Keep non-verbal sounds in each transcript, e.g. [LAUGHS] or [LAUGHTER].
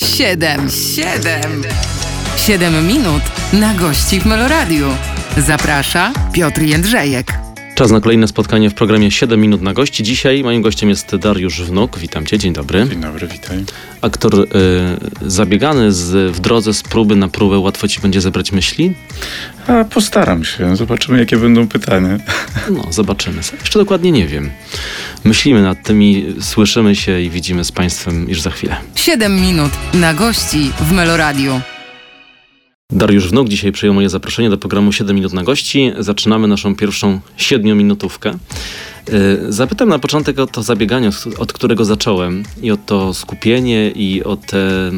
Siedem, siedem, siedem minut na gości w Meloradiu. Zaprasza Piotr Jędrzejek. Czas na kolejne spotkanie w programie 7 minut na gości. Dzisiaj moim gościem jest Dariusz Wnuk. Witam cię, dzień dobry. Dzień dobry, witaj. Aktor y, zabiegany z, w drodze z próby na próbę. Łatwo ci będzie zebrać myśli? A postaram się. Zobaczymy, jakie będą pytania. No, zobaczymy. Jeszcze dokładnie nie wiem. Myślimy nad tym i słyszymy się i widzimy z Państwem już za chwilę. 7 minut na gości w Meloradiu. Dariusz Wnuk dzisiaj przyjął moje zaproszenie do programu 7 minut na gości. Zaczynamy naszą pierwszą siedmiominutówkę. Y, Zapytam na początek o to zabieganie, od którego zacząłem i o to skupienie i o tę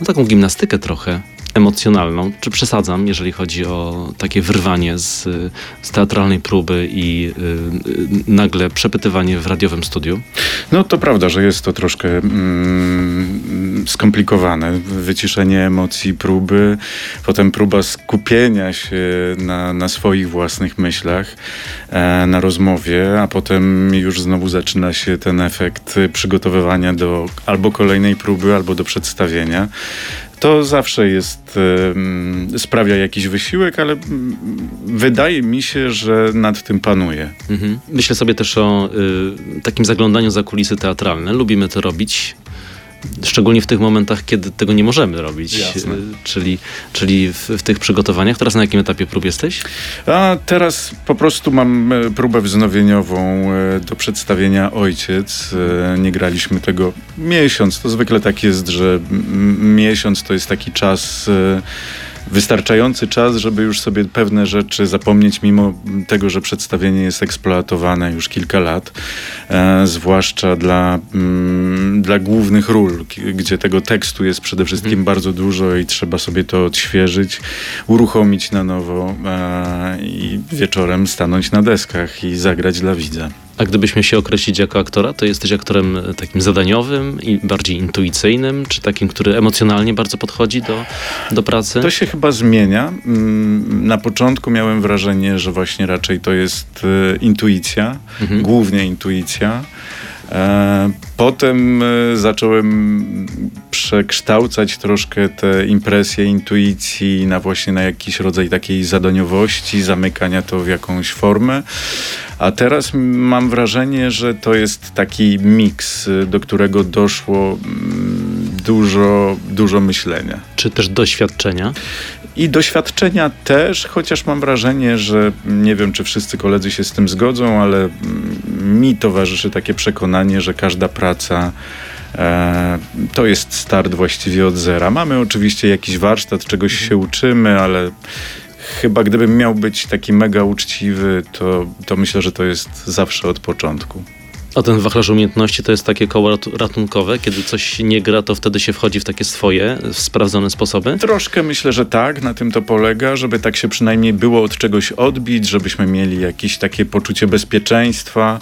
no, taką gimnastykę trochę emocjonalną. Czy przesadzam, jeżeli chodzi o takie wyrwanie z, z teatralnej próby i y, y, nagle przepytywanie w radiowym studiu? No to prawda, że jest to troszkę mm, skomplikowane. Wyciszenie emocji, próby, potem próba skupienia się na, na swoich własnych myślach, e, na rozmowie, a potem już znowu zaczyna się ten efekt przygotowywania do albo kolejnej próby, albo do przedstawienia. To zawsze jest, sprawia jakiś wysiłek, ale mm, wydaje mi się, że nad tym panuje. Mhm. Myślę sobie też o y, takim zaglądaniu za kulisy teatralne. Lubimy to robić. Szczególnie w tych momentach, kiedy tego nie możemy robić, Jasne. Y, czyli, czyli w, w tych przygotowaniach. Teraz na jakim etapie prób jesteś? A teraz po prostu mam e, próbę wznowieniową e, do przedstawienia Ojciec. E, Nie graliśmy tego miesiąc. To zwykle tak jest, że miesiąc to jest taki czas. Wystarczający czas, żeby już sobie pewne rzeczy zapomnieć, mimo tego, że przedstawienie jest eksploatowane już kilka lat, e, zwłaszcza dla, mm, dla głównych ról, gdzie tego tekstu jest przede wszystkim bardzo dużo i trzeba sobie to odświeżyć, uruchomić na nowo e, i wieczorem stanąć na deskach i zagrać dla widza. A gdybyś miał się określić jako aktora, to jesteś aktorem e, takim zadaniowym i bardziej intuicyjnym, czy takim, który emocjonalnie bardzo podchodzi do, do pracy? To się chyba zmienia. Mm, Na początku miałem wrażenie, że właśnie raczej to jest e, intuicja, Mhm. głównie intuicja. E, Potem zacząłem przekształcać troszkę te impresje intuicji na właśnie na jakiś rodzaj takiej zadaniowości, zamykania to w jakąś formę. A teraz mam wrażenie, że to jest taki miks, do którego doszło mm, dużo, dużo myślenia. Czy też doświadczenia? I doświadczenia też, chociaż mam wrażenie, że nie wiem, czy wszyscy koledzy się z tym zgodzą, ale mm, mi towarzyszy takie przekonanie, że każda praca e, to jest start właściwie od zera. Mamy oczywiście jakiś warsztat, czegoś się uczymy, ale chyba gdybym miał być taki mega uczciwy, to, to myślę, że to jest zawsze od początku. A ten wachlarz umiejętności to jest takie koło ratu- ratunkowe, kiedy coś nie gra, to wtedy się wchodzi w takie swoje, sprawdzone sposoby? Troszkę myślę, że tak, na tym to polega, żeby tak się przynajmniej było od czegoś odbić, żebyśmy mieli jakieś takie poczucie bezpieczeństwa,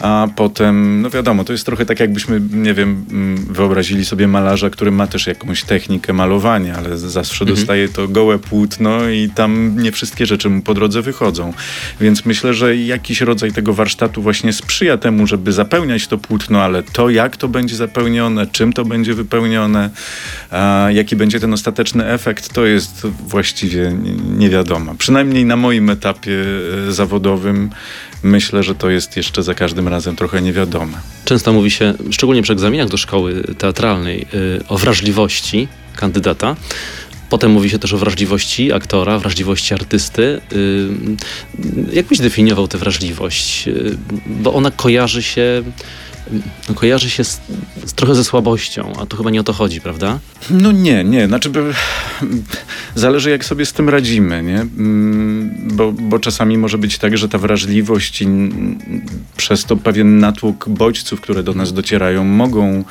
a potem, no wiadomo, to jest trochę tak jakbyśmy, nie wiem, mm, wyobrazili sobie malarza, który ma też jakąś technikę malowania, ale zawsze dostaje to gołe płótno i tam nie wszystkie rzeczy mu po drodze wychodzą. Więc myślę, że jakiś rodzaj tego warsztatu właśnie sprzyja temu, żeby zapełniać to płótno, ale to jak to będzie zapełnione, czym to będzie wypełnione, jaki będzie ten ostateczny efekt, to jest właściwie nie- wiadomo. Przynajmniej na moim etapie e, zawodowym myślę, że to jest jeszcze za każdym razem trochę niewiadome. Często mówi się, szczególnie przy egzaminach do szkoły teatralnej, y, o wrażliwości kandydata. Potem mówi się też o wrażliwości aktora, wrażliwości artysty. Jak byś definiował tę wrażliwość? Bo ona kojarzy się, no kojarzy się z, z trochę ze słabością, a tu chyba nie o to chodzi, prawda? No nie, nie, znaczy zależy jak sobie z tym radzimy, nie? Bo, bo czasami może być tak, że ta wrażliwość i przez to pewien natłok bodźców, które do nas docierają, mogą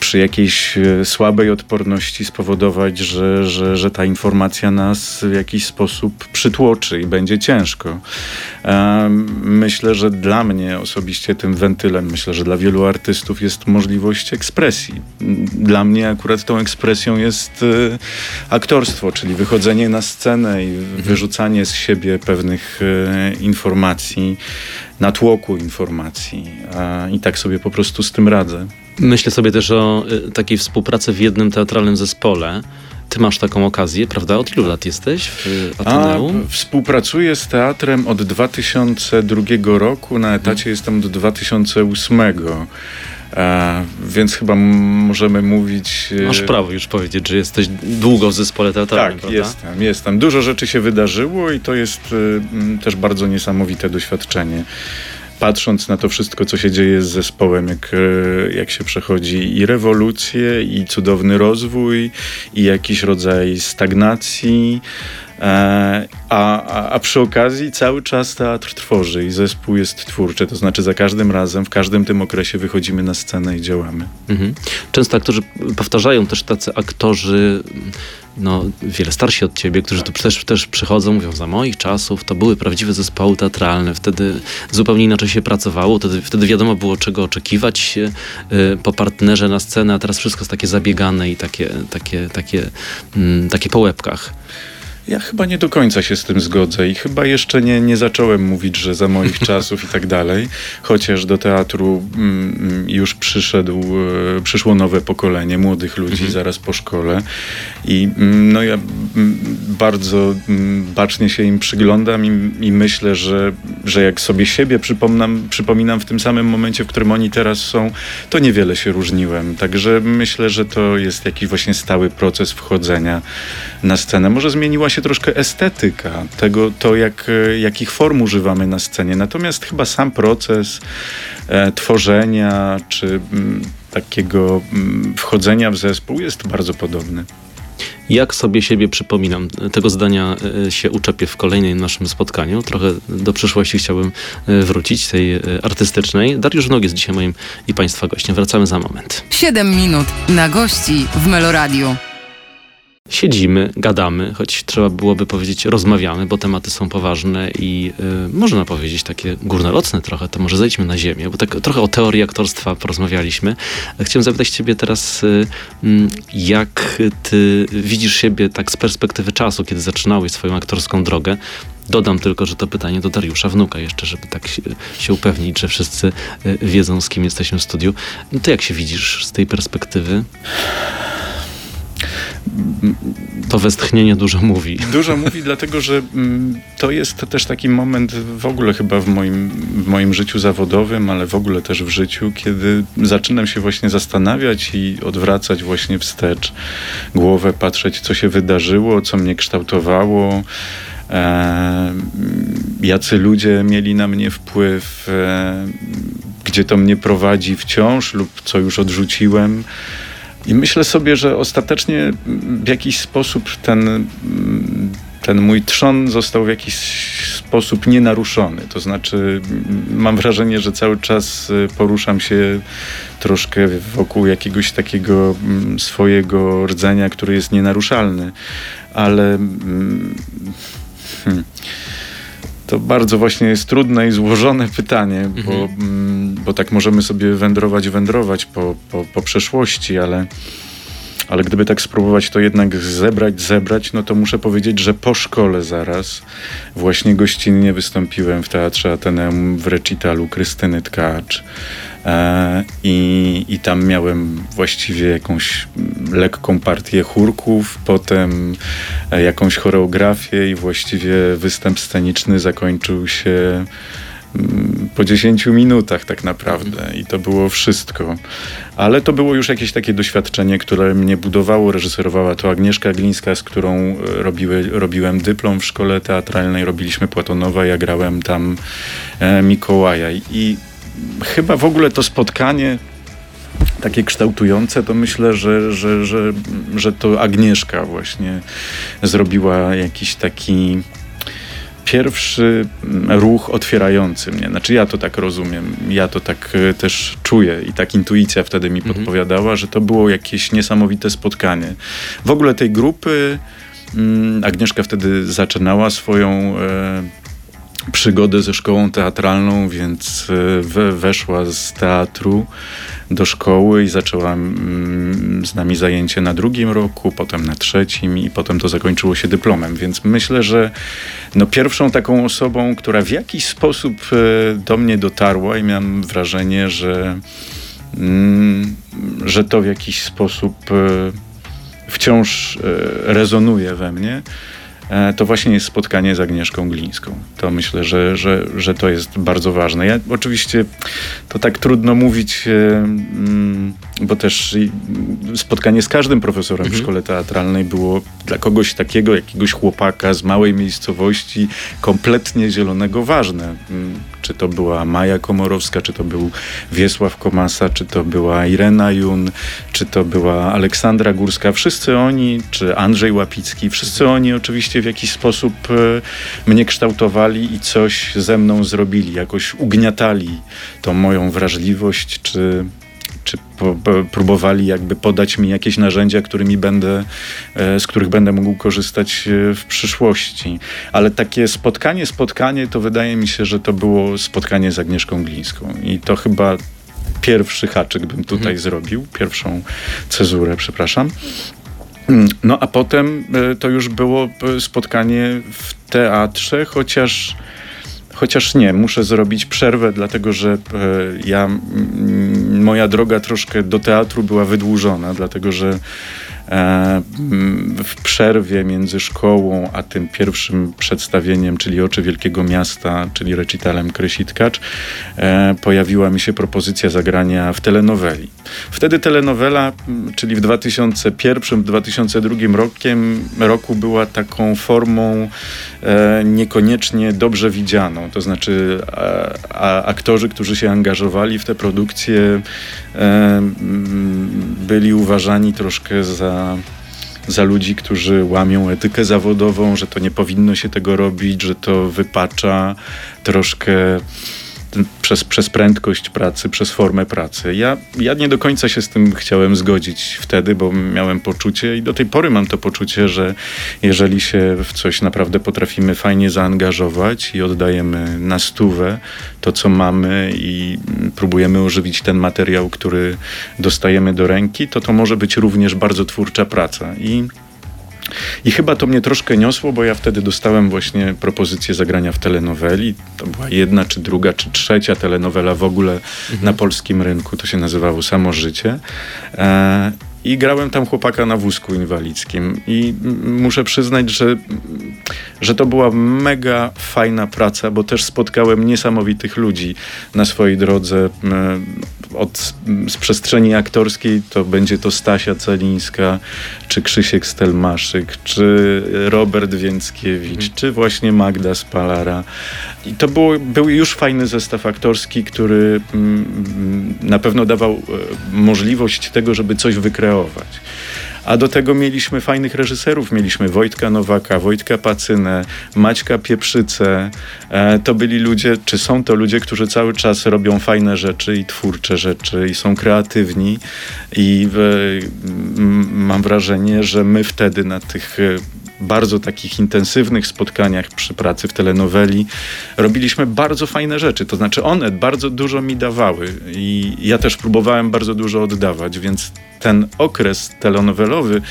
przy jakiejś e, słabej odporności spowodować, że, że, że ta informacja nas w jakiś sposób przytłoczy i będzie ciężko. Myślę, że dla mnie osobiście tym wentylem, myślę, że dla wielu artystów jest możliwość ekspresji. Dla mnie akurat tą ekspresją jest e, aktorstwo, czyli wychodzenie na scenę i wyrzucanie z siebie pewnych e, informacji, natłoku informacji. I tak sobie po prostu z tym radzę. Myślę sobie też o y, takiej współpracy w jednym teatralnym zespole. Ty masz taką okazję, prawda? Od ilu lat jesteś w Ateneum? A, współpracuję z teatrem od 2002 roku, na etacie jestem od 2008. E, więc chyba możemy mówić. E, Masz prawo już powiedzieć, że jesteś długo w zespole teatralnym. Tak, prawda? jestem, jestem. Dużo rzeczy się wydarzyło i to jest e, też bardzo niesamowite doświadczenie patrząc na to wszystko, co się dzieje z zespołem, jak, e, jak się przechodzi i rewolucję, i cudowny rozwój, i jakiś rodzaj stagnacji, E, a, a, a, przy okazji cały czas teatr tworzy i zespół jest twórczy, to znaczy za każdym razem, w każdym tym okresie wychodzimy na scenę i działamy. Mhm. Często aktorzy powtarzają też tacy aktorzy, no wiele starsi od ciebie, którzy tu też, też przychodzą, mówią, za moich czasów to były prawdziwe zespoły teatralne, wtedy zupełnie inaczej się pracowało, wtedy, wtedy wiadomo było czego oczekiwać y, po partnerze na scenę, a teraz wszystko jest takie zabiegane i takie, takie, takie, mm, takie po łebkach. Ja chyba nie do końca się z tym zgodzę i chyba jeszcze nie, nie zacząłem mówić, że za moich [LAUGHS] czasów i tak dalej, chociaż do teatru mm, mm, już przyszedł, e, przyszło nowe pokolenie młodych ludzi mhm. zaraz po szkole i mm, no ja mm, bardzo bacznie się im przyglądam i, i, myślę, że, że jak sobie siebie przypominam, przypominam w tym samym momencie, w którym oni teraz są, to niewiele się różniłem. Także myślę, że to jest jakiś właśnie stały proces wchodzenia na scenę. Może zmieniła się troszkę estetyka tego, to jak, jakich form używamy na scenie. Natomiast chyba sam proces e, tworzenia czy m, mm, takiego m, mm, wchodzenia w zespół jest bardzo podobny. Jak sobie siebie przypominam, tego zdania e, się uczepię w kolejnym naszym spotkaniu. Trochę do przyszłości chciałbym e, wrócić, tej artystycznej. Dariusz Nog jest dzisiaj moim i Państwa gościem. Wracamy za moment. 7 minut na gości w Meloradiu siedzimy, gadamy, choć trzeba byłoby powiedzieć rozmawiamy, bo tematy są poważne i y, można powiedzieć takie górnolotne trochę, to może zejdźmy na ziemię, bo tak trochę o teorii aktorstwa porozmawialiśmy. Chciałem zapytać ciebie teraz, y, mm, jak ty widzisz siebie tak z perspektywy czasu, kiedy zaczynałeś swoją aktorską drogę. Dodam tylko, że to pytanie do Dariusza Wnuka jeszcze, żeby tak się, się upewnić, że wszyscy y, wiedzą, z kim jesteśmy w studiu. Ty jak się widzisz z tej perspektywy? To westchnienie dużo mówi. Dużo mówi, dlatego że mm, to jest też taki moment w ogóle chyba w moim, w moim życiu zawodowym, ale w ogóle też w życiu, kiedy zaczynam się właśnie zastanawiać i odwracać właśnie wstecz głowę, patrzeć, co się wydarzyło, co mnie kształtowało. E, jacy ludzie mieli na mnie wpływ, e, gdzie to mnie prowadzi wciąż lub co już odrzuciłem. I myślę sobie, że ostatecznie w jakiś sposób ten, ten mój trzon został w jakiś sposób nienaruszony. To znaczy, mam wrażenie, że cały czas y, poruszam się troszkę wokół jakiegoś takiego mm, swojego rdzenia, który jest nienaruszalny. Ale. Mm, hmm, to bardzo właśnie jest trudne i złożone pytanie, mhm. bo, mm, bo tak możemy sobie wędrować, wędrować po, po, po przeszłości, ale, ale gdyby tak spróbować to jednak zebrać, zebrać, no to muszę powiedzieć, że po szkole zaraz właśnie gościnnie wystąpiłem w Teatrze Ateneum w recitalu Krystyny Tkacz. E, I, I tam miałem właściwie jakąś lekką partię chórków, potem e, jakąś choreografię i właściwie występ sceniczny zakończył się po 10 minutach tak naprawdę i to było wszystko. Ale to było już jakieś takie doświadczenie, które mnie budowało, reżyserowała to Agnieszka Glińska, z którą e, robiły, robiłem dyplom w szkole teatralnej, robiliśmy Platonowa, ja grałem tam e, Mikołaja i chyba w ogóle to spotkanie takie kształtujące, to myślę, że, że, że, że to Agnieszka właśnie zrobiła jakiś taki pierwszy ruch otwierający mnie. Znaczy ja to tak rozumiem, ja to tak e, też czuję i tak intuicja wtedy mi mhm. podpowiadała, że to było jakieś niesamowite spotkanie. W ogóle tej grupy mm, Agnieszka wtedy zaczynała swoją e, przygodę ze szkołą teatralną, więc e, weszła z teatru do szkoły i zaczęła mm, z nami zajęcie na drugim roku, potem na trzecim i potem to zakończyło się dyplomem. Więc myślę, że no pierwszą taką osobą, która w jakiś sposób e, do mnie dotarła i miałem wrażenie, że mm, że to w jakiś sposób e, wciąż rezonuje we mnie, to właśnie jest spotkanie z Agnieszką Glińską. To myślę, że, że, że to jest bardzo ważne. Ja oczywiście to tak trudno mówić, mm, bo też spotkanie z każdym profesorem mhm. w szkole teatralnej było dla kogoś takiego, jakiegoś chłopaka z małej miejscowości, kompletnie zielonego ważne. Czy to była Maja Komorowska, czy to był Wiesław Komasa, czy to była Irena Jun, czy to była Aleksandra Górska. Wszyscy oni, czy Andrzej Łapicki, wszyscy oni oczywiście w jakiś sposób e, mnie kształtowali i coś ze mną zrobili, jakoś ugniatali tą moją wrażliwość, czy czy próbowali jakby podać mi jakieś narzędzia, którymi będę, e, z których będę mógł korzystać e, w przyszłości. Ale takie spotkanie, spotkanie, to wydaje mi się, że to było spotkanie z Agnieszką Glińską. I to chyba pierwszy haczyk bym tutaj mhm. zrobił, pierwszą cezurę, przepraszam. No a potem e, to już było spotkanie w teatrze, chociaż Chociaż nie, muszę zrobić przerwę, dlatego że ja, moja droga troszkę do teatru była wydłużona, dlatego że w przerwie między szkołą a tym pierwszym przedstawieniem, czyli Oczy Wielkiego Miasta, czyli recitalem Kresitkacz, e, pojawiła mi się propozycja zagrania w telenoweli. Wtedy telenowela, czyli w 2001-2002 rokiem, roku była taką formą e, niekoniecznie dobrze widzianą. To znaczy aktorzy, którzy się angażowali w te produkcje byli uważani troszkę za za, ludzi, którzy łamią etykę zawodową, że to nie powinno się tego robić, że to wypacza troszkę przez, przez prędkość pracy, przez formę pracy. Ja, ja nie do końca się z tym chciałem zgodzić wtedy, bo miałem poczucie i do tej pory mam to poczucie, że jeżeli się w coś naprawdę potrafimy fajnie zaangażować i oddajemy na stówę to, co mamy i próbujemy ożywić ten materiał, który dostajemy do ręki, to to może być również bardzo twórcza praca. I i chyba to mnie troszkę niosło, bo ja wtedy dostałem właśnie propozycję zagrania w telenoweli. To była jedna, czy druga, czy trzecia telenowela w ogóle mhm. na polskim rynku. To się nazywało Samo Życie. E, i grałem tam chłopaka na wózku inwalidzkim. I muszę przyznać, że, że to była mega fajna praca, bo też spotkałem niesamowitych ludzi na swojej drodze. Od, z przestrzeni aktorskiej to będzie to Stasia Celińska, czy Krzysiek Stelmaszyk, czy Robert Więckiewicz, mhm. czy właśnie Magda Spalara. I to było, był już fajny zestaw aktorski, który na pewno dawał e, możliwość tego, żeby coś wykreować a do tego mieliśmy fajnych reżyserów. Mieliśmy Wojtka Nowaka, Wojtka Pacynę, Maćka Pieprzycę. E, to byli ludzie, czy są to ludzie, którzy cały czas robią fajne rzeczy i twórcze rzeczy i są kreatywni. I mam wrażenie, że my wtedy na tych bardzo takich intensywnych spotkaniach przy pracy w telenoweli robiliśmy bardzo fajne rzeczy. To znaczy one bardzo dużo mi dawały i ja też próbowałem bardzo dużo oddawać, więc ten okres telenowelowy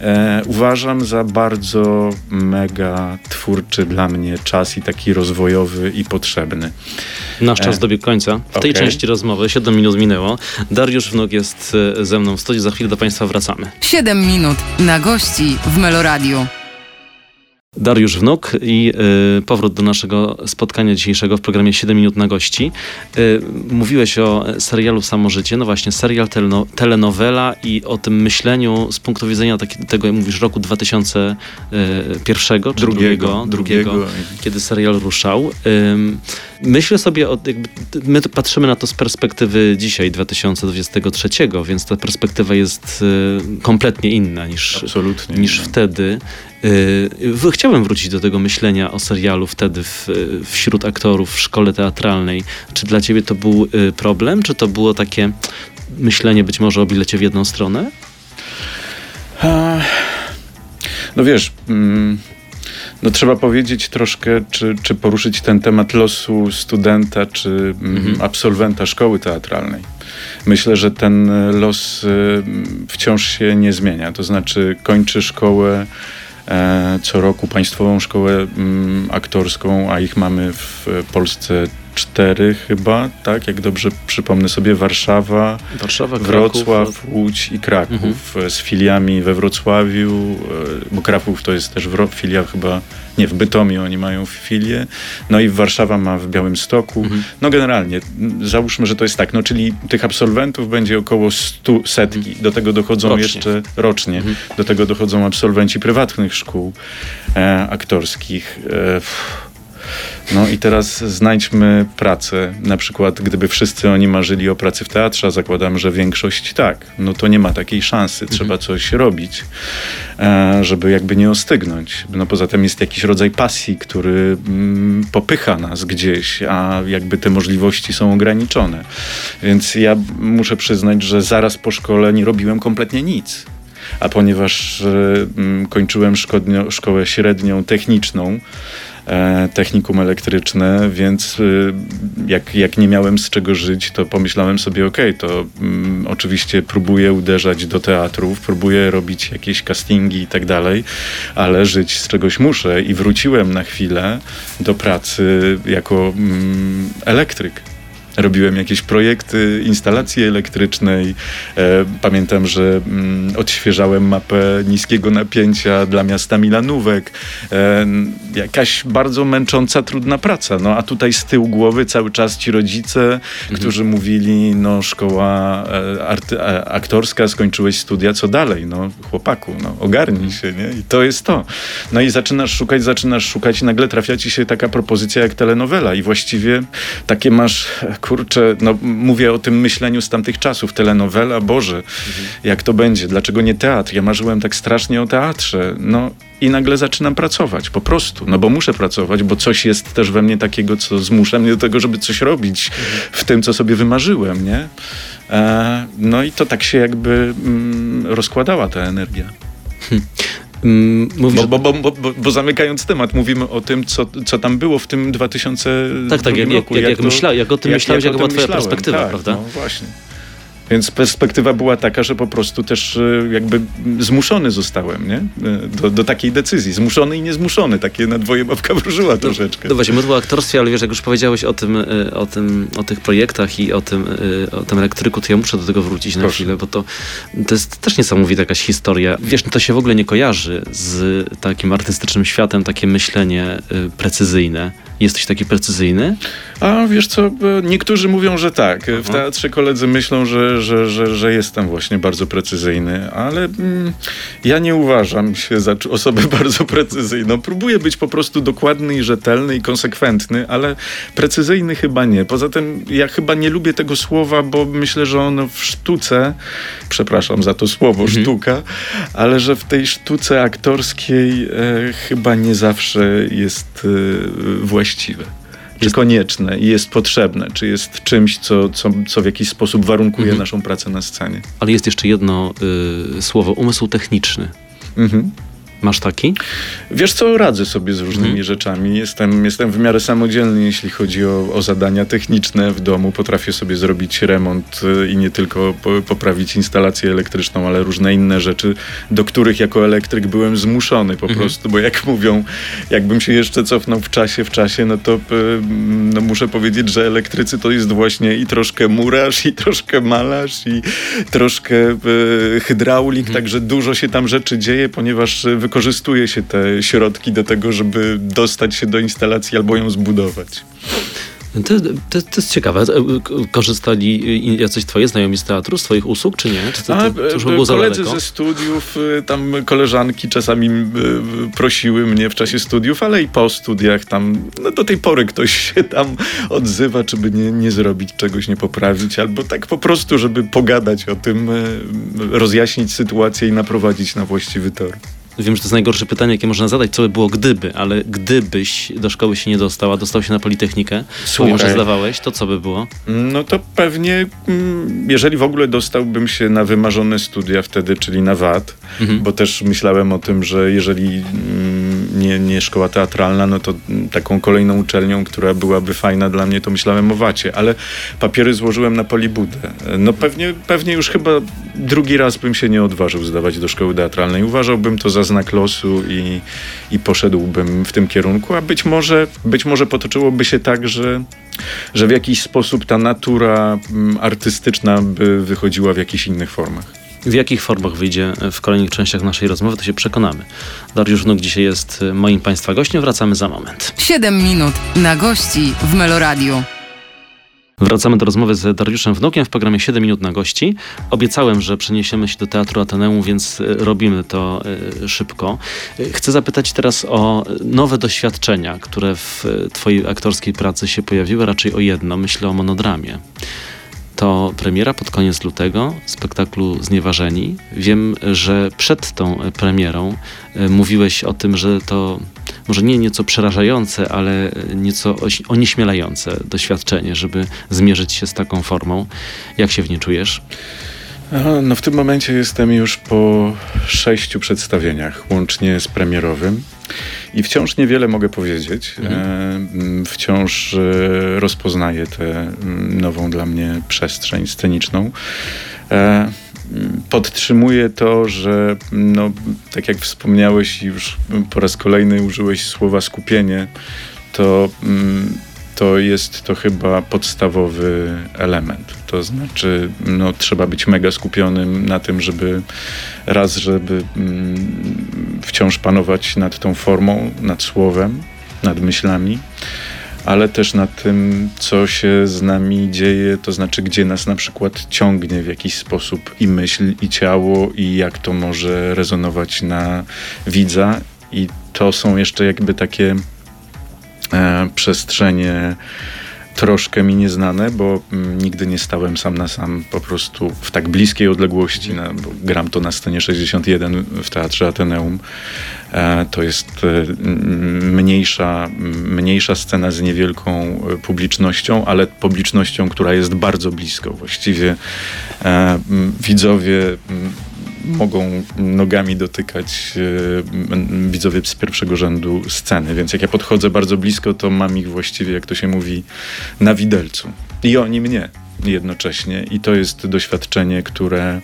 e, uważam za bardzo mega twórczy dla mnie czas i taki rozwojowy i potrzebny. Nasz czas e, dobiegł końca. W tej okay. części rozmowy 7 minut minęło. Dariusz Wnuk jest e, ze mną w studiu. Za chwilę do Państwa wracamy. 7 minut na gości w Meloradiu. Dariusz Wnuk i y, powrót do naszego spotkania dzisiejszego w programie 7 minut na gości. Y, mówiłeś o serialu Samożycie, no właśnie serial teleno, telenowela i o tym myśleniu z punktu widzenia taki, tego, jak mówisz, roku 2001 czy drugiego, drugiego, drugiego kiedy serial ruszał. Y, myślę sobie, o, jakby, my patrzymy na to z perspektywy dzisiaj, 2023, więc ta perspektywa jest y, kompletnie inna niż, niż wtedy. Y, chciałem wrócić do tego myślenia o serialu wtedy w, wśród aktorów w szkole teatralnej. Czy dla ciebie to był y, problem? Czy to było takie myślenie być może o bilecie w jedną stronę? No wiesz, mm, no trzeba powiedzieć troszkę, czy, czy poruszyć ten temat losu studenta, czy mm, mhm. absolwenta szkoły teatralnej. Myślę, że ten los y, wciąż się nie zmienia. To znaczy kończy szkołę co roku Państwową Szkołę mm, Aktorską, a ich mamy w Polsce cztery chyba, tak, jak dobrze przypomnę sobie, Warszawa, Warszawa Wrocław, Kraków. Łódź i Kraków Mhm. z filiami we Wrocławiu, e, bo Kraków to jest też filia chyba, nie, w Bytomiu oni mają filię, no i Warszawa ma w Białymstoku. Mhm. No generalnie, załóżmy, że to jest tak, no czyli tych absolwentów będzie około stu setki, do tego dochodzą Rocznie. jeszcze rocznie, Mhm. do tego dochodzą absolwenci prywatnych szkół e, aktorskich. E. no i teraz znajdźmy pracę. Na przykład, gdyby wszyscy oni marzyli o pracy w teatrze, zakładam, że większość tak, no to nie ma takiej szansy. Trzeba coś robić, e, żeby jakby nie ostygnąć. No poza tym jest jakiś rodzaj pasji, który mm, popycha nas gdzieś, a jakby te możliwości są ograniczone. Więc ja muszę przyznać, że zaraz po szkole nie robiłem kompletnie nic. A ponieważ mm, kończyłem szkodnio, szkołę średnią techniczną, technikum elektryczne, więc y, jak, jak nie miałem z czego żyć, to pomyślałem sobie, okej, to mm, oczywiście próbuję uderzać do teatrów, próbuję robić jakieś castingi i tak dalej, ale żyć z czegoś muszę i wróciłem na chwilę do pracy jako mm, elektryk. Robiłem jakieś projekty instalacji elektrycznej. E, pamiętam, że mm, odświeżałem mapę niskiego napięcia dla miasta Milanówek. E, jakaś bardzo męcząca, trudna praca. No a tutaj z tyłu głowy cały czas ci rodzice, którzy mówili, no szkoła e, arty, aktorska, skończyłeś studia, co dalej? No chłopaku, no ogarnij się, nie? I to jest to. No i zaczynasz szukać, zaczynasz szukać i nagle trafia ci się taka propozycja jak telenowela i właściwie takie masz, kurczę, no mówię o tym myśleniu z tamtych czasów, telenowela, Boże, jak to będzie, dlaczego nie teatr? Ja marzyłem tak strasznie o teatrze, no i nagle zaczynam pracować, po prostu, no bo muszę pracować, bo coś jest też we mnie takiego, co zmusza mnie do tego, żeby coś robić w tym, co sobie wymarzyłem, nie? E, no i to tak się jakby mm, rozkładała ta energia. Mm, Mówisz, Bo, bo, bo, bo, zamykając temat, mówimy o tym, co, co tam było w tym 2000 tak, tak, jak, jak, roku. jak, jak, to- myśla, jak o tym myślałeś, o jaka była twoja perspektywa, tak, prawda? No właśnie. Więc perspektywa była taka, że po prostu też e, jakby zmuszony zostałem, nie? E, Do, do takiej decyzji. Zmuszony i niezmuszony. Takie na dwoje babka [LAUGHS] wróżyła troszeczkę. No właśnie, mówię o aktorstwie, ale wiesz, jak już powiedziałeś o tym, y, o tym, o tych projektach i o tym, o tym elektryku, to ja muszę do tego wrócić na Proszę. chwilę, bo to, to jest też niesamowita jakaś historia. Wiesz, to się w ogóle nie kojarzy z takim artystycznym światem, takie myślenie precyzyjne. Jesteś taki precyzyjny? A wiesz co, niektórzy mówią, że tak. W Aha. teatrze koledzy myślą, że, że, że, że jestem właśnie bardzo precyzyjny, ale mm, ja nie uważam się za osobę [LAUGHS] bardzo precyzyjną. Próbuję być po prostu dokładny i rzetelny i konsekwentny, ale precyzyjny chyba nie. Poza tym ja chyba nie lubię tego słowa, bo myślę, że ono w sztuce, przepraszam za to słowo, sztuka, ale że w tej sztuce aktorskiej e, chyba nie zawsze jest e, właściwe czy konieczne i jest potrzebne, czy jest czymś, co, co, co w jakiś sposób warunkuje Mhm. naszą pracę na scenie. Ale jest jeszcze jedno y, słowo, umysł techniczny. Mhm. Masz taki? Wiesz co, radzę sobie z różnymi Mhm. rzeczami. Jestem, jestem w miarę samodzielny, jeśli chodzi o, o zadania techniczne w domu. Potrafię sobie zrobić remont y, i nie tylko po, poprawić instalację elektryczną, ale różne inne rzeczy, do których jako elektryk byłem zmuszony po Mhm. prostu, bo jak mówią, jakbym się jeszcze cofnął w czasie, w czasie, no to y, no muszę powiedzieć, że elektrycy to jest właśnie i troszkę murarz, i troszkę malarz, i troszkę y, hydraulik, także dużo się tam rzeczy dzieje, ponieważ y, wykorzystuje się te środki do tego, żeby dostać się do instalacji albo ją zbudować. To, to, to jest ciekawe. E, Korzystali jacyś twoje znajomi z teatru, z twoich usług, czy nie? Czy to, to, to już było e, koledzy ze studiów, y, tam koleżanki czasami prosiły mnie w czasie studiów, ale i po studiach tam, no do tej pory ktoś [LAUGHS] się tam odzywa, czy by nie, nie zrobić czegoś, nie poprawić, albo tak po prostu, żeby pogadać o tym, rozjaśnić sytuację i naprowadzić na właściwy tor. Wiem, że to jest najgorsze pytanie, jakie można zadać, co by było gdyby, ale gdybyś do szkoły się nie dostał, a dostał się na Politechnikę, Słuchaj. że zdawałeś, to co by było? No to pewnie, mm, jeżeli w ogóle dostałbym się na wymarzone studia wtedy, czyli na VAT, Mhm. bo też myślałem o tym, że jeżeli mm, nie, nie szkoła teatralna, no to taką kolejną uczelnią, która byłaby fajna dla mnie, to myślałem o Wacie, ale papiery złożyłem na Polibudę. No pewnie, pewnie już chyba drugi raz bym się nie odważył zdawać do szkoły teatralnej. Uważałbym to za znak losu i, i poszedłbym w tym kierunku, a być może, być może potoczyłoby się tak, że, że w jakiś sposób ta natura mm, artystyczna by wychodziła w jakichś innych formach. W jakich formach wyjdzie w kolejnych częściach naszej rozmowy, to się przekonamy. Dariusz Wnuk dzisiaj jest moim Państwa gościem. Wracamy za moment. 7 minut na gości w Meloradiu. Wracamy do rozmowy z Dariuszem Wnukiem w programie 7 minut na gości. Obiecałem, że przeniesiemy się do Teatru Ateneum, więc e, robimy to e, szybko. E, chcę zapytać teraz o nowe doświadczenia, które w Twojej aktorskiej pracy się pojawiły, raczej o jedno. Myślę o monodramie to premiera pod koniec lutego spektaklu Znieważeni. Wiem, że przed tą premierą e, mówiłeś o tym, że to może nie nieco przerażające, ale nieco onieśmielające doświadczenie, żeby zmierzyć się z taką formą. Jak się w nie czujesz? No w tym momencie jestem już po sześciu przedstawieniach, łącznie z premierowym. I wciąż niewiele mogę powiedzieć. Mhm. E, wciąż e, rozpoznaję tę nową dla mnie przestrzeń sceniczną. E, podtrzymuję to, że no, tak jak wspomniałeś już po raz kolejny użyłeś słowa skupienie, to to jest to chyba podstawowy element. To znaczy, no, trzeba być mega skupionym na tym, żeby raz, żeby mm, wciąż panować nad tą formą, nad słowem, nad myślami, ale też nad tym, co się z nami dzieje, to znaczy, gdzie nas na przykład ciągnie w jakiś sposób i myśl, i ciało, i jak to może rezonować na widza. I to są jeszcze jakby takie przestrzenie troszkę mi nieznane, bo mm, nigdy nie stałem sam na sam po prostu w tak bliskiej odległości. Na, gram to na scenie 61 w Teatrze Ateneum. E, to jest e, mniejsza, mniejsza scena z niewielką e, publicznością, ale publicznością, która jest bardzo blisko. Właściwie e, widzowie mogą nogami dotykać e, widzowie z pierwszego rzędu sceny. Więc jak ja podchodzę bardzo blisko, to mam ich właściwie, jak to się mówi, na widelcu. I oni mnie jednocześnie. I to jest doświadczenie, które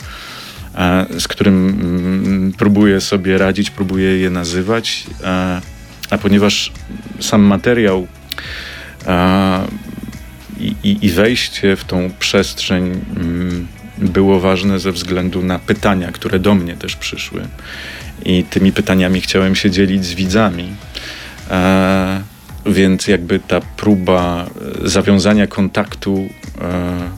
e, z którym mm, próbuję sobie radzić, próbuję je nazywać, a, a ponieważ sam materiał a, i, i, wejście w tą przestrzeń mm, było ważne ze względu na pytania, które do mnie też przyszły. I tymi pytaniami chciałem się dzielić z widzami. E, więc jakby ta próba zawiązania kontaktu e,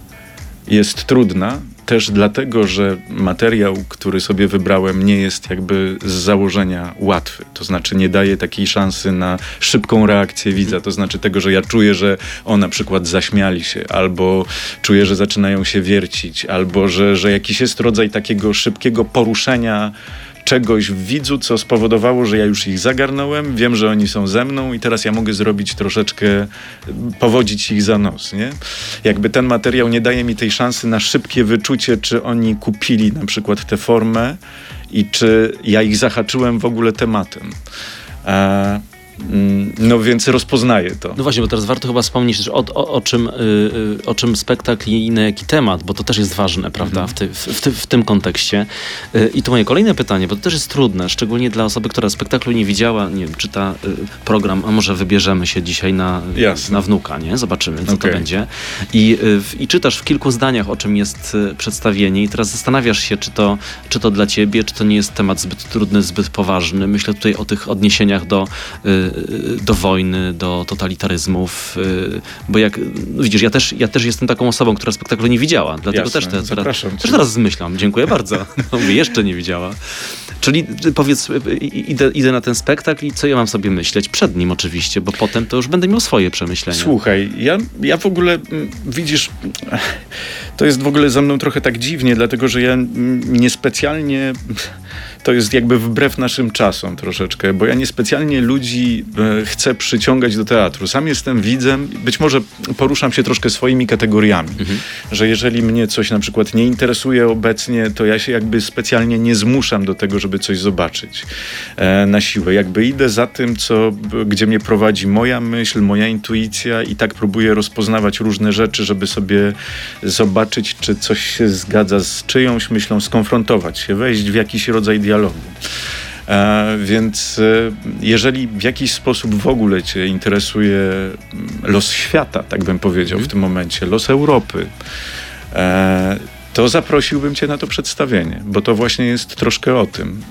jest trudna, też dlatego, że materiał, który sobie wybrałem, nie jest jakby z założenia łatwy. To znaczy nie daje takiej szansy na szybką reakcję widza. To znaczy tego, że ja czuję, że o na przykład zaśmiali się, albo czuję, że zaczynają się wiercić, albo że, że jakiś jest rodzaj takiego szybkiego poruszenia czegoś w widzu, co spowodowało, że ja już ich zagarnąłem, wiem, że oni są ze mną i teraz ja mogę zrobić troszeczkę, powodzić ich za nos, nie? Jakby ten materiał nie daje mi tej szansy na szybkie wyczucie, czy oni kupili na przykład tę formę i czy ja ich zahaczyłem w ogóle tematem. E no więc rozpoznaję to. No właśnie, bo teraz warto chyba wspomnieć też o, o, o czym, yy, o czym spektakl i na jaki temat, bo to też jest ważne, prawda, mhm. w, ty, w, ty, w, tym kontekście. Yy, I to moje kolejne pytanie, bo to też jest trudne, szczególnie dla osoby, która spektaklu nie widziała, nie wiem, czyta yy, program, a może wybierzemy się dzisiaj na, na wnuka, nie? Zobaczymy, co okay. to będzie. I, y, I czytasz w kilku zdaniach, o czym jest y, przedstawienie i teraz zastanawiasz się, czy to, czy to dla ciebie, czy to nie jest temat zbyt trudny, zbyt poważny. Myślę tutaj o tych odniesieniach do do wojny, do totalitaryzmów, y, bo jak, no widzisz, ja też, ja też jestem taką osobą, która spektaklu nie widziała, dlatego Jasne, też, te, teraz, też teraz zmyślam, dziękuję bardzo, [LAUGHS] no, jeszcze nie widziała. Czyli powiedz, idę, idę na ten spektakl i co ja mam sobie myśleć? Przed nim oczywiście, bo potem to już będę miał swoje przemyślenia. Słuchaj, ja, ja w ogóle, widzisz, to jest w ogóle za mną trochę tak dziwnie, dlatego że ja niespecjalnie to jest jakby wbrew naszym czasom troszeczkę, bo ja niespecjalnie ludzi e, chcę przyciągać do teatru. Sam jestem widzem, być może poruszam się troszkę swoimi kategoriami, mhm. że jeżeli mnie coś na przykład nie interesuje obecnie, to ja się jakby specjalnie nie zmuszam do tego, żeby coś zobaczyć e, na siłę. Jakby idę za tym, co, gdzie mnie prowadzi moja myśl, moja intuicja i tak próbuję rozpoznawać różne rzeczy, żeby sobie zobaczyć, czy coś się zgadza z czyjąś myślą, skonfrontować się, wejść w jakiś rodzaj dialogu. E, więc e, jeżeli w jakiś sposób w ogóle Cię interesuje mm, los świata, tak bym powiedział w tym momencie, los Europy, e, to zaprosiłbym Cię na to przedstawienie, bo to właśnie jest troszkę o tym.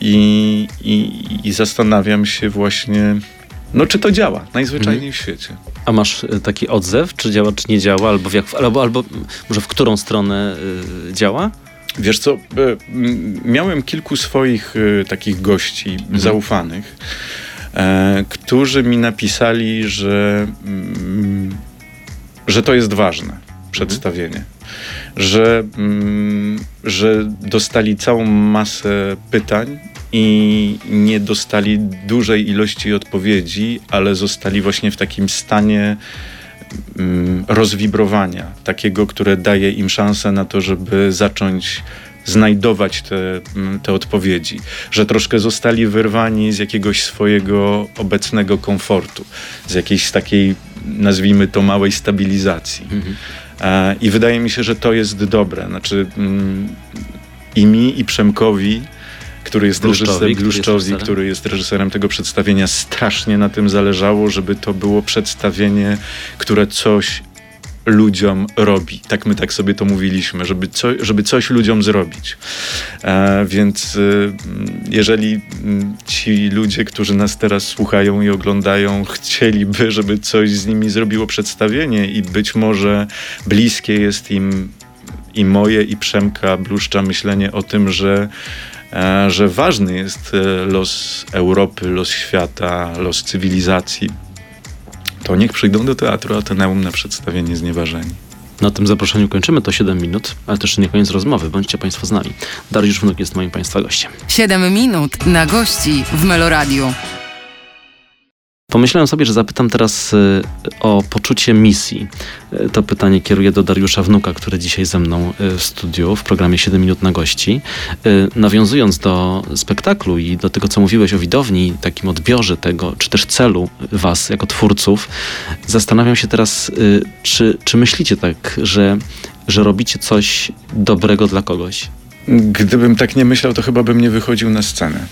I, i, I zastanawiam się właśnie, no czy to działa najzwyczajniej mhm. w świecie. A masz taki odzew, czy działa, czy nie działa, albo, w jak, albo, albo może w którą stronę działa? Wiesz co, e, miałem kilku swoich y, takich gości mhm. zaufanych, e, którzy mi napisali, że, mm, że to jest ważne przedstawienie. Że, mm, że dostali całą masę pytań i nie dostali dużej ilości odpowiedzi, ale zostali właśnie w takim stanie rozwibrowania, takiego, które daje im szansę na to, żeby zacząć znajdować te, mm, te odpowiedzi, że troszkę zostali wyrwani z jakiegoś swojego obecnego komfortu, z jakiejś takiej, nazwijmy to, małej stabilizacji. Mhm. I wydaje mi się, że to jest dobre. Znaczy, mm, i mi, i Przemkowi który jest reżyserem, Bluszczowi, który jest reżyserem tego przedstawienia, strasznie na tym zależało, żeby to było przedstawienie, które coś ludziom robi. Tak my tak sobie to mówiliśmy, żeby, co, żeby coś ludziom zrobić. E, więc e, jeżeli ci ludzie, którzy nas teraz słuchają i oglądają, chcieliby, żeby coś z nimi zrobiło przedstawienie i być może bliskie jest im i moje, i Przemka Bluszcza myślenie o tym, że że ważny jest e, los Europy, los świata, los cywilizacji, to niech przyjdą do teatru Ateneum na przedstawienie Znieważeni. Na tym zaproszeniu kończymy to 7 minut, ale też nie koniec rozmowy. Bądźcie Państwo z nami. Dariusz Wnuk jest moim Państwa gościem. 7 minut na gości w Meloradiu. Pomyślałem sobie, że zapytam teraz y, o poczucie misji. Y, to pytanie kieruję do Dariusza Wnuka, który dzisiaj ze mną y, w studiu w programie 7 minut na gości. Nawiązując do spektaklu i do tego, co mówiłeś o widowni, takim odbiorze tego, czy też celu was jako twórców, zastanawiam się teraz, czy, czy myślicie tak, że, że robicie coś dobrego dla kogoś? Gdybym tak nie myślał, to chyba bym nie wychodził na scenę.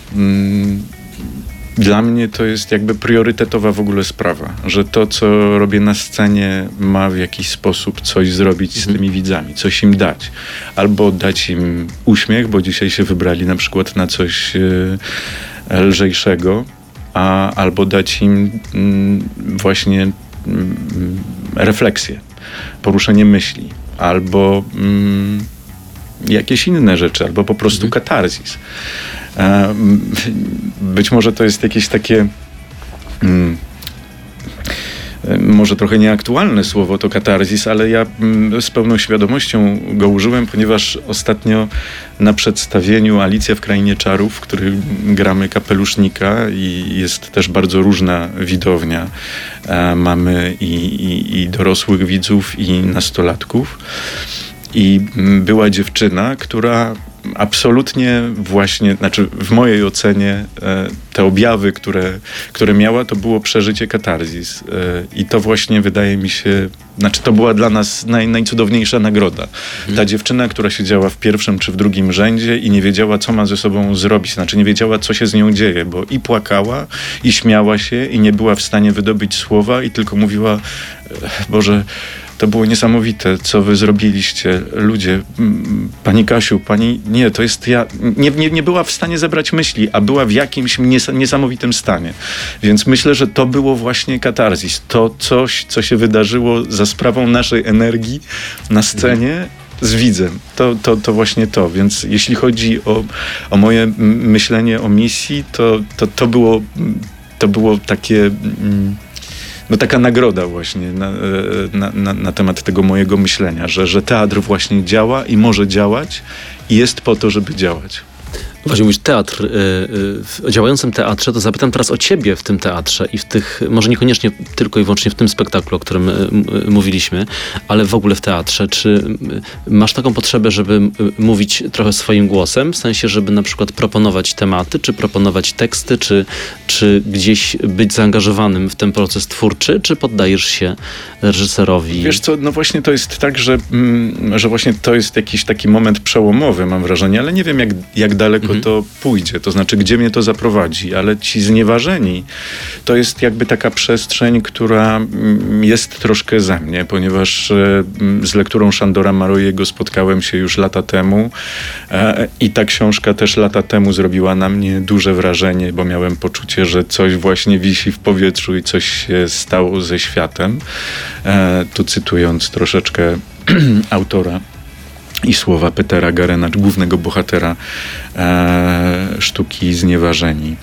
Dla mnie to jest jakby priorytetowa w ogóle sprawa, że to, co robię na scenie, ma w jakiś sposób coś zrobić z mhm. tymi widzami, coś im dać. Albo dać im uśmiech, bo dzisiaj się wybrali na przykład na coś e, lżejszego, a, albo dać im mm, właśnie mm, refleksję, poruszenie myśli, albo mm, jakieś inne rzeczy, albo po prostu mhm. katarzis. E, być może to jest jakieś takie. Mm, e, może trochę nieaktualne słowo to katarzis, ale ja mm, z pełną świadomością go użyłem, ponieważ ostatnio na przedstawieniu Alicja w Krainie Czarów, w którym gramy kapelusznika i jest też bardzo różna widownia. E, mamy i, i, i dorosłych widzów, i nastolatków. I mm, była dziewczyna, która absolutnie właśnie, znaczy w mojej ocenie e, te objawy, które, które miała, to było przeżycie katarzis. E, I to właśnie wydaje mi się, znaczy to była dla nas naj, najcudowniejsza nagroda. Mhm. Ta dziewczyna, która siedziała w pierwszym czy w drugim rzędzie i nie wiedziała, co ma ze sobą zrobić, znaczy nie wiedziała, co się z nią dzieje, bo i płakała, i śmiała się, i nie była w stanie wydobyć słowa, i tylko mówiła, e, Boże, to było niesamowite, co wy zrobiliście. Ludzie, pani Kasiu, pani, nie, to jest ja, nie, nie, nie była w stanie zebrać myśli, a była w jakimś niesamowitym stanie. Więc myślę, że to było właśnie katarzis. To coś, co się wydarzyło za sprawą naszej energii na scenie, z widzem. To, to, to właśnie to. Więc jeśli chodzi o, o moje myślenie o misji, to, to, to, było, to było takie. Mm, no taka nagroda właśnie na, na, na, na temat tego mojego myślenia, że, że teatr właśnie działa i może działać i jest po to, żeby działać. Właśnie mówisz teatr, y, y, w działającym teatrze, to zapytam teraz o ciebie w tym teatrze i w tych, może niekoniecznie tylko i wyłącznie w tym spektaklu, o którym y, mówiliśmy, ale w ogóle w teatrze. Czy masz taką potrzebę, żeby mówić trochę swoim głosem, w sensie, żeby na przykład proponować tematy, czy proponować teksty, czy, czy gdzieś być zaangażowanym w ten proces twórczy, czy poddajesz się reżyserowi? Wiesz co, no właśnie to jest tak, że, mm, że właśnie to jest jakiś taki moment przełomowy, mam wrażenie, ale nie wiem jak, jak daleko mhm. to pójdzie, to znaczy gdzie mnie to zaprowadzi, ale ci znieważeni to jest jakby taka przestrzeń, która mm, jest troszkę ze mnie, ponieważ e, z lekturą Szandora Marojego spotkałem się już lata temu e, i ta książka też lata temu zrobiła na mnie duże wrażenie, bo miałem poczucie, że coś właśnie wisi w powietrzu i coś się stało ze światem. E, tu cytując troszeczkę [CLEARS THROAT] autora i słowa Petera Garena, głównego bohatera e, sztuki Znieważeni.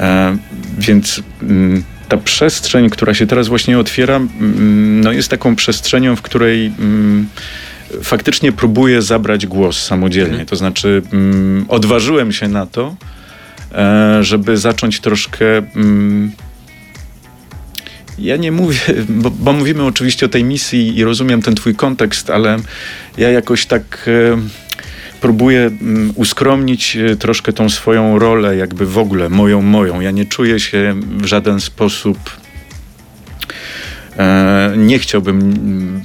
E, więc m, mm, ta przestrzeń, która się teraz właśnie otwiera, m, mm, no jest taką przestrzenią, w której m, mm, faktycznie próbuję zabrać głos samodzielnie. Mhm. To znaczy odważyłem się na to, e, żeby zacząć troszkę ja nie mówię, bo, bo, mówimy oczywiście o tej misji i rozumiem ten twój kontekst, ale ja jakoś tak e, próbuję mm, uskromnić e, troszkę tą swoją rolę, jakby w ogóle moją, moją. Ja nie czuję się w żaden sposób nie chciałbym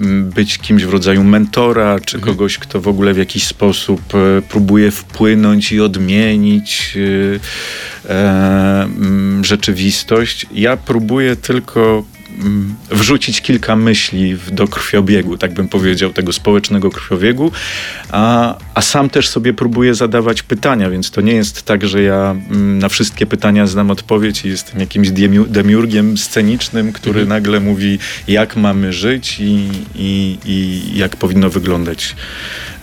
mm, być kimś w rodzaju mentora, czy mhm. kogoś, kto w ogóle w jakiś sposób e, próbuje wpłynąć i odmienić e, mm, rzeczywistość. Ja próbuję tylko wrzucić kilka myśli do krwiobiegu, tak bym powiedział, tego społecznego krwiobiegu, a, a sam też sobie próbuję zadawać pytania, więc to nie jest tak, że ja mm, na wszystkie pytania znam odpowiedź i jestem jakimś demiurgiem scenicznym, który mhm. nagle mówi, jak mamy żyć i, i, i jak powinno wyglądać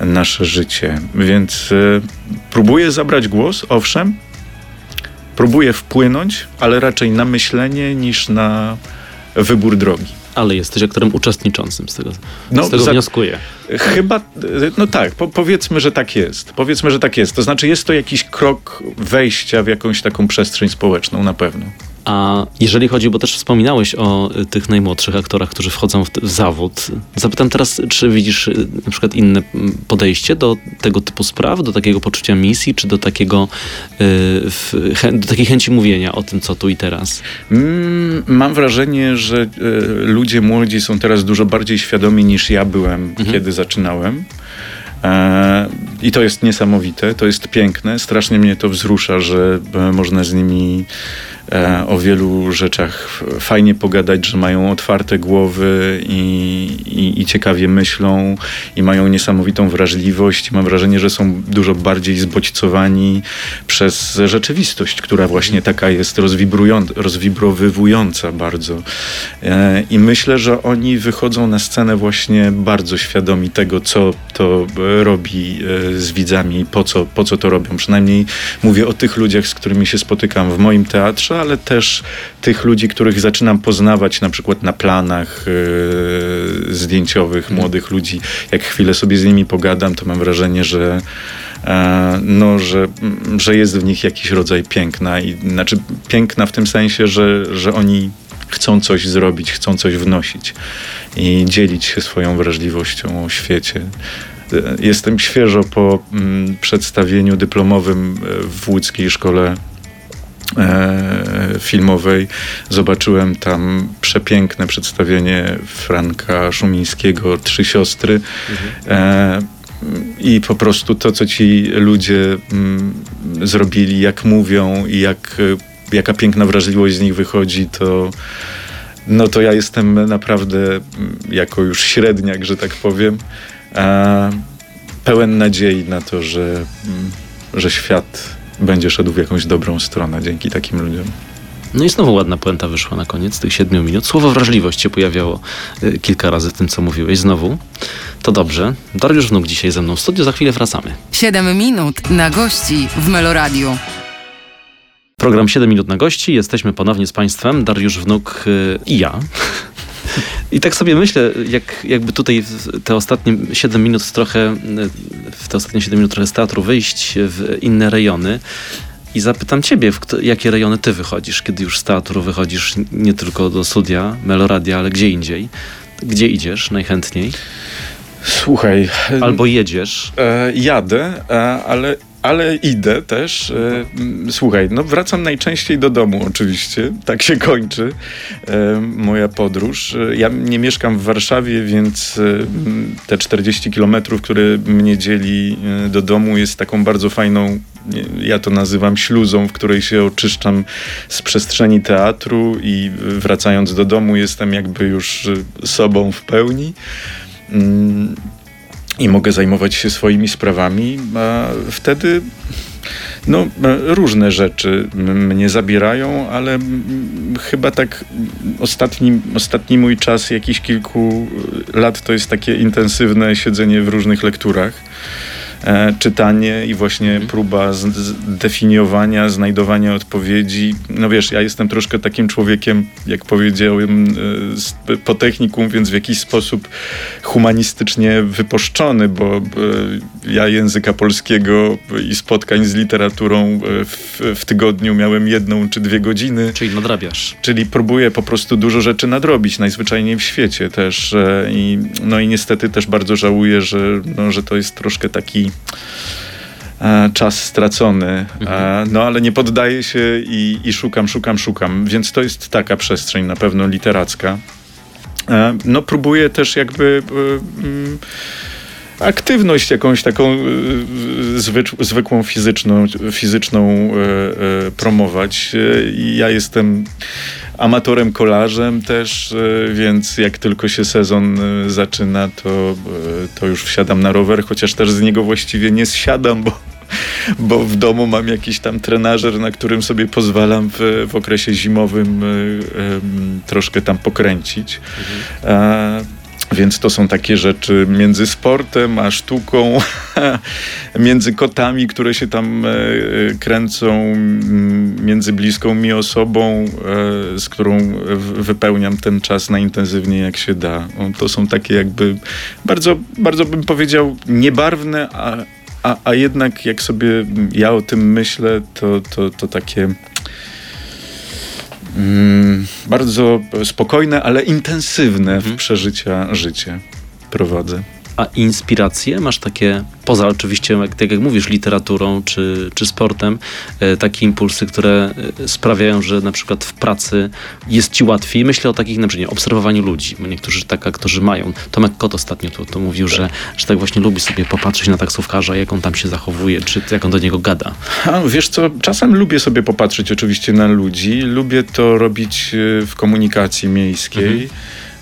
nasze życie. Więc y, próbuję zabrać głos, owszem, próbuję wpłynąć, ale raczej na myślenie niż na wybór drogi. Ale jesteś aktorem uczestniczącym, z tego, no, z tego za, wnioskuję. Chyba, no tak, po, powiedzmy, że tak jest. Powiedzmy, że tak jest. To znaczy jest to jakiś krok wejścia w jakąś taką przestrzeń społeczną na pewno. A jeżeli chodzi, bo też wspominałeś o y, tych najmłodszych aktorach, którzy wchodzą w, w, zawód, zapytam teraz, czy widzisz y, na przykład inne mm, podejście do tego typu spraw, do takiego poczucia misji, czy do takiego y, do takiej chęci mówienia o tym, co tu i teraz? Mm, mam wrażenie, że ludzie młodzi są teraz dużo bardziej świadomi niż ja byłem, mhm. kiedy zaczynałem. E, I to jest niesamowite, to jest piękne. Strasznie mnie to wzrusza, że e, można z nimi o wielu rzeczach fajnie pogadać, że mają otwarte głowy i, i, i, ciekawie myślą i mają niesamowitą wrażliwość. Mam wrażenie, że są dużo bardziej zbodźcowani przez rzeczywistość, która właśnie taka jest rozwibrowywująca bardzo. E, I myślę, że oni wychodzą na scenę właśnie bardzo świadomi tego, co to robi e, z widzami, po co, po co to robią. Przynajmniej mówię o tych ludziach, z którymi się spotykam w moim teatrze, ale też tych ludzi, których zaczynam poznawać na przykład na planach yy, zdjęciowych, mhm. młodych ludzi. Jak chwilę sobie z nimi pogadam, to mam wrażenie, że e, no, że, że jest w nich jakiś rodzaj piękna. I, znaczy piękna w tym sensie, że, że oni chcą coś zrobić, chcą coś wnosić i dzielić się swoją wrażliwością o świecie. E, jestem świeżo po mm, przedstawieniu dyplomowym w łódzkiej szkole filmowej. Zobaczyłem tam przepiękne przedstawienie Franka Szumińskiego, Trzy Siostry. Mhm. E, I po prostu to, co ci ludzie mm, zrobili, jak mówią i jak, jaka piękna wrażliwość z nich wychodzi, to no to ja jestem naprawdę mm, jako już średniak, że tak powiem, e, pełen nadziei na to, że, mm, że świat będzie szedł w jakąś dobrą stronę dzięki takim ludziom. No i znowu ładna puenta wyszła na koniec tych siedmiu minut. Słowo wrażliwość się pojawiało y, kilka razy w tym, co mówiłeś. Znowu. To dobrze. Dariusz Wnuk dzisiaj ze mną w studiu. Za chwilę wracamy. Siedem minut na gości w Meloradiu. Program 7 minut na gości. Jesteśmy ponownie z Państwem, Dariusz Wnuk y, i ja. [LAUGHS] I tak sobie myślę, jak, jakby tutaj te ostatnie 7 minut trochę, w te ostatnie 7 minut trochę z teatru wyjść w inne rejony. I zapytam ciebie, w jakie rejony ty wychodzisz, kiedy już z teatru wychodzisz nie tylko do studia, Meloradia, ale gdzie indziej? Gdzie idziesz najchętniej? Słuchaj. Albo jedziesz? E, jadę, e, ale ale idę też. E, słuchaj, no wracam najczęściej do domu oczywiście. Tak się kończy e, moja podróż. E, ja nie mieszkam w Warszawie, więc te 40 kilometrów, które mnie dzieli do domu jest taką bardzo fajną, ja to nazywam śluzą, w której się oczyszczam z przestrzeni teatru i wracając do domu jestem jakby już sobą w pełni. I mogę zajmować się swoimi sprawami, a wtedy no, różne rzeczy mnie zabierają, ale chyba tak ostatni, ostatni mój czas, jakiś kilku lat, to jest takie intensywne siedzenie w różnych lekturach. E, czytanie i właśnie mhm. próba zdefiniowania, znajdowania odpowiedzi. No wiesz, ja jestem troszkę takim człowiekiem, jak powiedziałem, e, po technikum, więc w jakiś sposób humanistycznie wyposzczony, bo ja języka polskiego i spotkań z literaturą w, w tygodniu miałem jedną czy dwie godziny. Czyli nadrabiasz. Czyli próbuję po prostu dużo rzeczy nadrobić, najzwyczajniej w świecie też. I, no i niestety też bardzo żałuję, że, no, że to jest troszkę taki E, czas stracony, e, mhm. no ale nie poddaję się i, i szukam, szukam, szukam, więc to jest taka przestrzeń na pewno literacka. E, no próbuję też jakby mm, aktywność jakąś taką zwykłą fizyczną, fizyczną promować. Ja jestem amatorem kolarzem też, więc jak tylko się sezon zaczyna, to, to już wsiadam na rower, chociaż też z niego właściwie nie zsiadam, bo bo w domu mam jakiś tam trenażer, na którym sobie pozwalam w, w okresie zimowym y, y, troszkę tam pokręcić. Mhm. A, więc to są takie rzeczy między sportem a sztuką, [LAUGHS] między kotami, które się tam e, kręcą, między bliską mi osobą, e, z którą wypełniam ten czas najintensywniej jak się da. To są takie jakby bardzo, bardzo bym powiedział niebarwne, a, a, a jednak jak sobie ja o tym myślę, to, to, to takie mm, bardzo spokojne, ale intensywne w mhm. przeżycia życie prowadzę. A inspiracje masz takie, poza oczywiście, jak, tak jak mówisz, literaturą czy, czy sportem, e, takie impulsy, które e, sprawiają, że na przykład w pracy jest ci łatwiej. Myślę o takich, na przykład, obserwowaniu ludzi. Niektórzy tak aktorzy mają. Tomek Kot ostatnio tu, tu mówił, że, że tak właśnie lubi sobie popatrzeć na taksówkarza, jak on tam się zachowuje, czy jak on do niego gada. A, wiesz co, czasem lubię sobie popatrzeć oczywiście na ludzi. Lubię to robić e, w komunikacji miejskiej. Mhm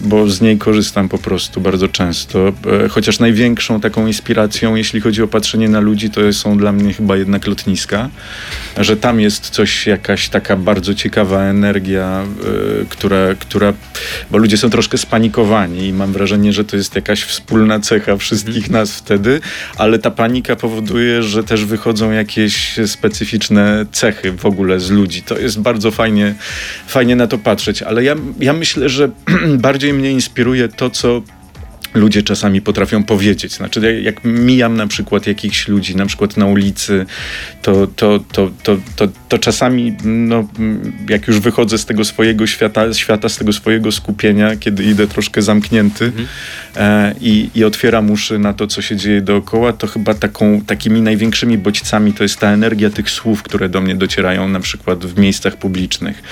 bo z niej korzystam po prostu bardzo często. E, chociaż największą taką inspiracją, jeśli chodzi o patrzenie na ludzi, to są dla mnie chyba jednak lotniska, że tam jest coś, jakaś taka bardzo ciekawa energia, y, która, która, bo ludzie są troszkę spanikowani i mam wrażenie, że to jest jakaś wspólna cecha wszystkich nas wtedy, ale ta panika powoduje, że też wychodzą jakieś specyficzne cechy w ogóle z ludzi. To jest bardzo fajnie, fajnie na to patrzeć, ale ja, ja myślę, że [CLEARS THROAT] bardziej bardziej mnie inspiruje to, co ludzie czasami potrafią powiedzieć. Znaczy, jak mijam na przykład jakichś ludzi, na przykład na ulicy, to, to, to, to, to, to czasami, no, jak już wychodzę z tego swojego świata, świata, z tego swojego skupienia, kiedy idę troszkę zamknięty mhm. e, i, i otwieram uszy na to, co się dzieje dookoła, to chyba taką, takimi największymi bodźcami to jest ta energia tych słów, które do mnie docierają na przykład w miejscach publicznych.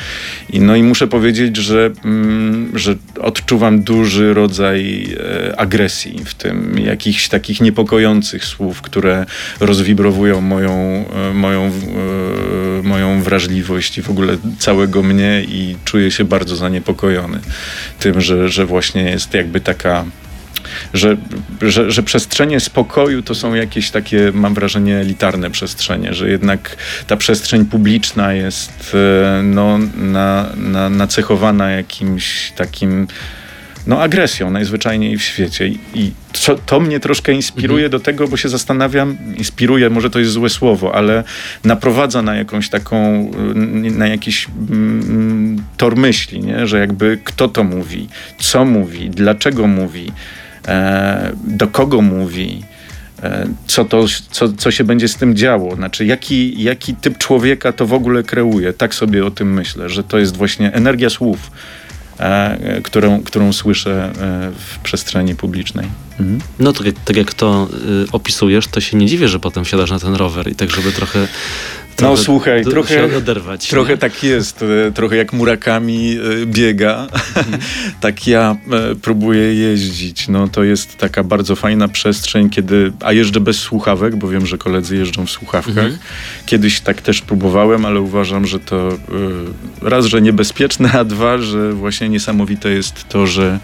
I, no i muszę powiedzieć, że, mm, że odczuwam duży rodzaj e, agresji, w tym jakichś takich niepokojących słów, które rozwibrowują moją, e, moją, e, moją wrażliwość i w ogóle całego mnie i czuję się bardzo zaniepokojony tym, że, że właśnie jest jakby taka że, że, że przestrzenie spokoju to są jakieś takie, mam wrażenie, elitarne przestrzenie, że jednak ta przestrzeń publiczna jest e, no, na, na, nacechowana jakimś takim no, agresją najzwyczajniej w świecie. I, to, to, mnie troszkę inspiruje mhm. do tego, bo się zastanawiam, inspiruje, może to jest złe słowo, ale naprowadza na jakąś taką, na jakiś mm, tor myśli, nie? że jakby kto to mówi, co mówi, dlaczego mówi, e, do kogo mówi e, co, to, co, co się będzie z tym działo. Znaczy, jaki, jaki typ człowieka to w ogóle kreuje. Tak sobie o tym myślę, że to jest właśnie energia słów którą, którą słyszę e, w przestrzeni publicznej. Mhm. No tak, tak jak to y, opisujesz, to się nie dziwię, że potem wsiadasz na ten rower i tak, żeby trochę no słuchaj, trochę, oderwać, trochę nie? tak jest. E, trochę jak murakami e, biega, mhm. [LAUGHS] tak ja e, próbuję jeździć. No to jest taka bardzo fajna przestrzeń, kiedy, a jeżdżę bez słuchawek, bo wiem, że koledzy jeżdżą w słuchawkach. Mhm. Kiedyś tak też próbowałem, ale uważam, że to raz, że niebezpieczne, a dwa, że właśnie niesamowite jest to, że,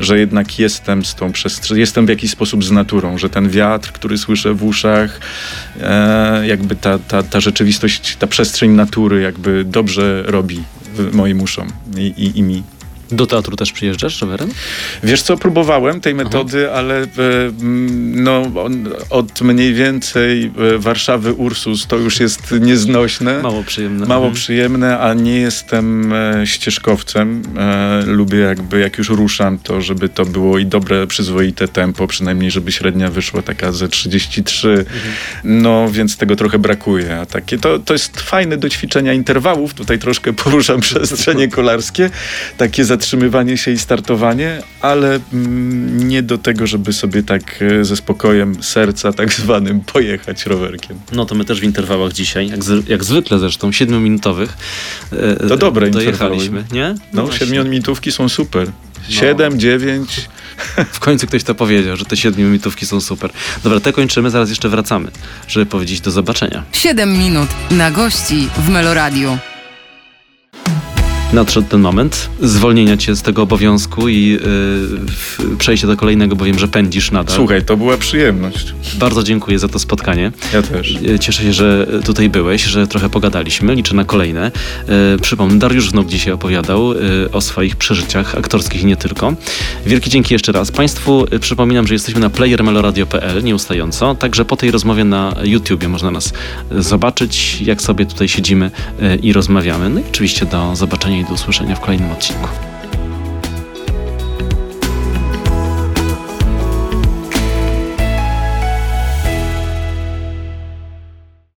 że jednak jestem z tą przestrzenią, jestem w jakiś sposób z naturą, że ten wiatr, który słyszę w uszach, jakby ta, ta, ta rzeczywistość rzeczywistość, ta przestrzeń natury jakby dobrze robi moim uszom i, i, i mi. Do teatru też przyjeżdżasz rowerem? Wiesz co, próbowałem tej metody, Aha. ale e, no, od mniej więcej e, Warszawy Ursus to już jest nieznośne. Mało przyjemne. Mało mhm. przyjemne, a nie jestem e, ścieżkowcem. Lubię jakby, jak już ruszam, to żeby to było i dobre, przyzwoite tempo, przynajmniej żeby średnia wyszła taka ze 33. Mhm. No, więc tego trochę brakuje. A takie, to, to jest fajne do ćwiczenia interwałów. Tutaj troszkę [LAUGHS] poruszam przestrzenie kolarskie. Takie za zatrzymywanie się i startowanie, ale mm, nie do tego, żeby sobie tak e, ze spokojem serca tak zwanym pojechać rowerkiem. No to my też w interwałach dzisiaj, jak, z, jak zwykle zresztą, siedmiominutowych e, to dobre dojechaliśmy, nie? No, no siedmiominutówki są super. Siedem, no. dziewięć. W końcu ktoś to powiedział, że te siedmiominutówki są super. Dobra, te kończymy, zaraz jeszcze wracamy, żeby powiedzieć do zobaczenia. Siedem minut na gości w Meloradiu nadszedł ten moment zwolnienia cię z tego obowiązku i yy, przejście do kolejnego, bo wiem, że pędzisz nadal. Słuchaj, to była przyjemność. Bardzo dziękuję za to spotkanie. Ja też. Y, cieszę się, że tutaj byłeś, że trochę pogadaliśmy. Liczę na kolejne. Yy, przypomnę, Dariusz Wnuk dzisiaj opowiadał yy, o swoich przeżyciach aktorskich i nie tylko. Wielkie dzięki jeszcze raz. Państwu y, przypominam, że jesteśmy na playermeloradio.pl nieustająco, także po tej rozmowie na YouTubie można nas zobaczyć, jak sobie tutaj siedzimy y, i rozmawiamy. No i oczywiście do zobaczenia i do usłyszenia w kolejnym odcinku.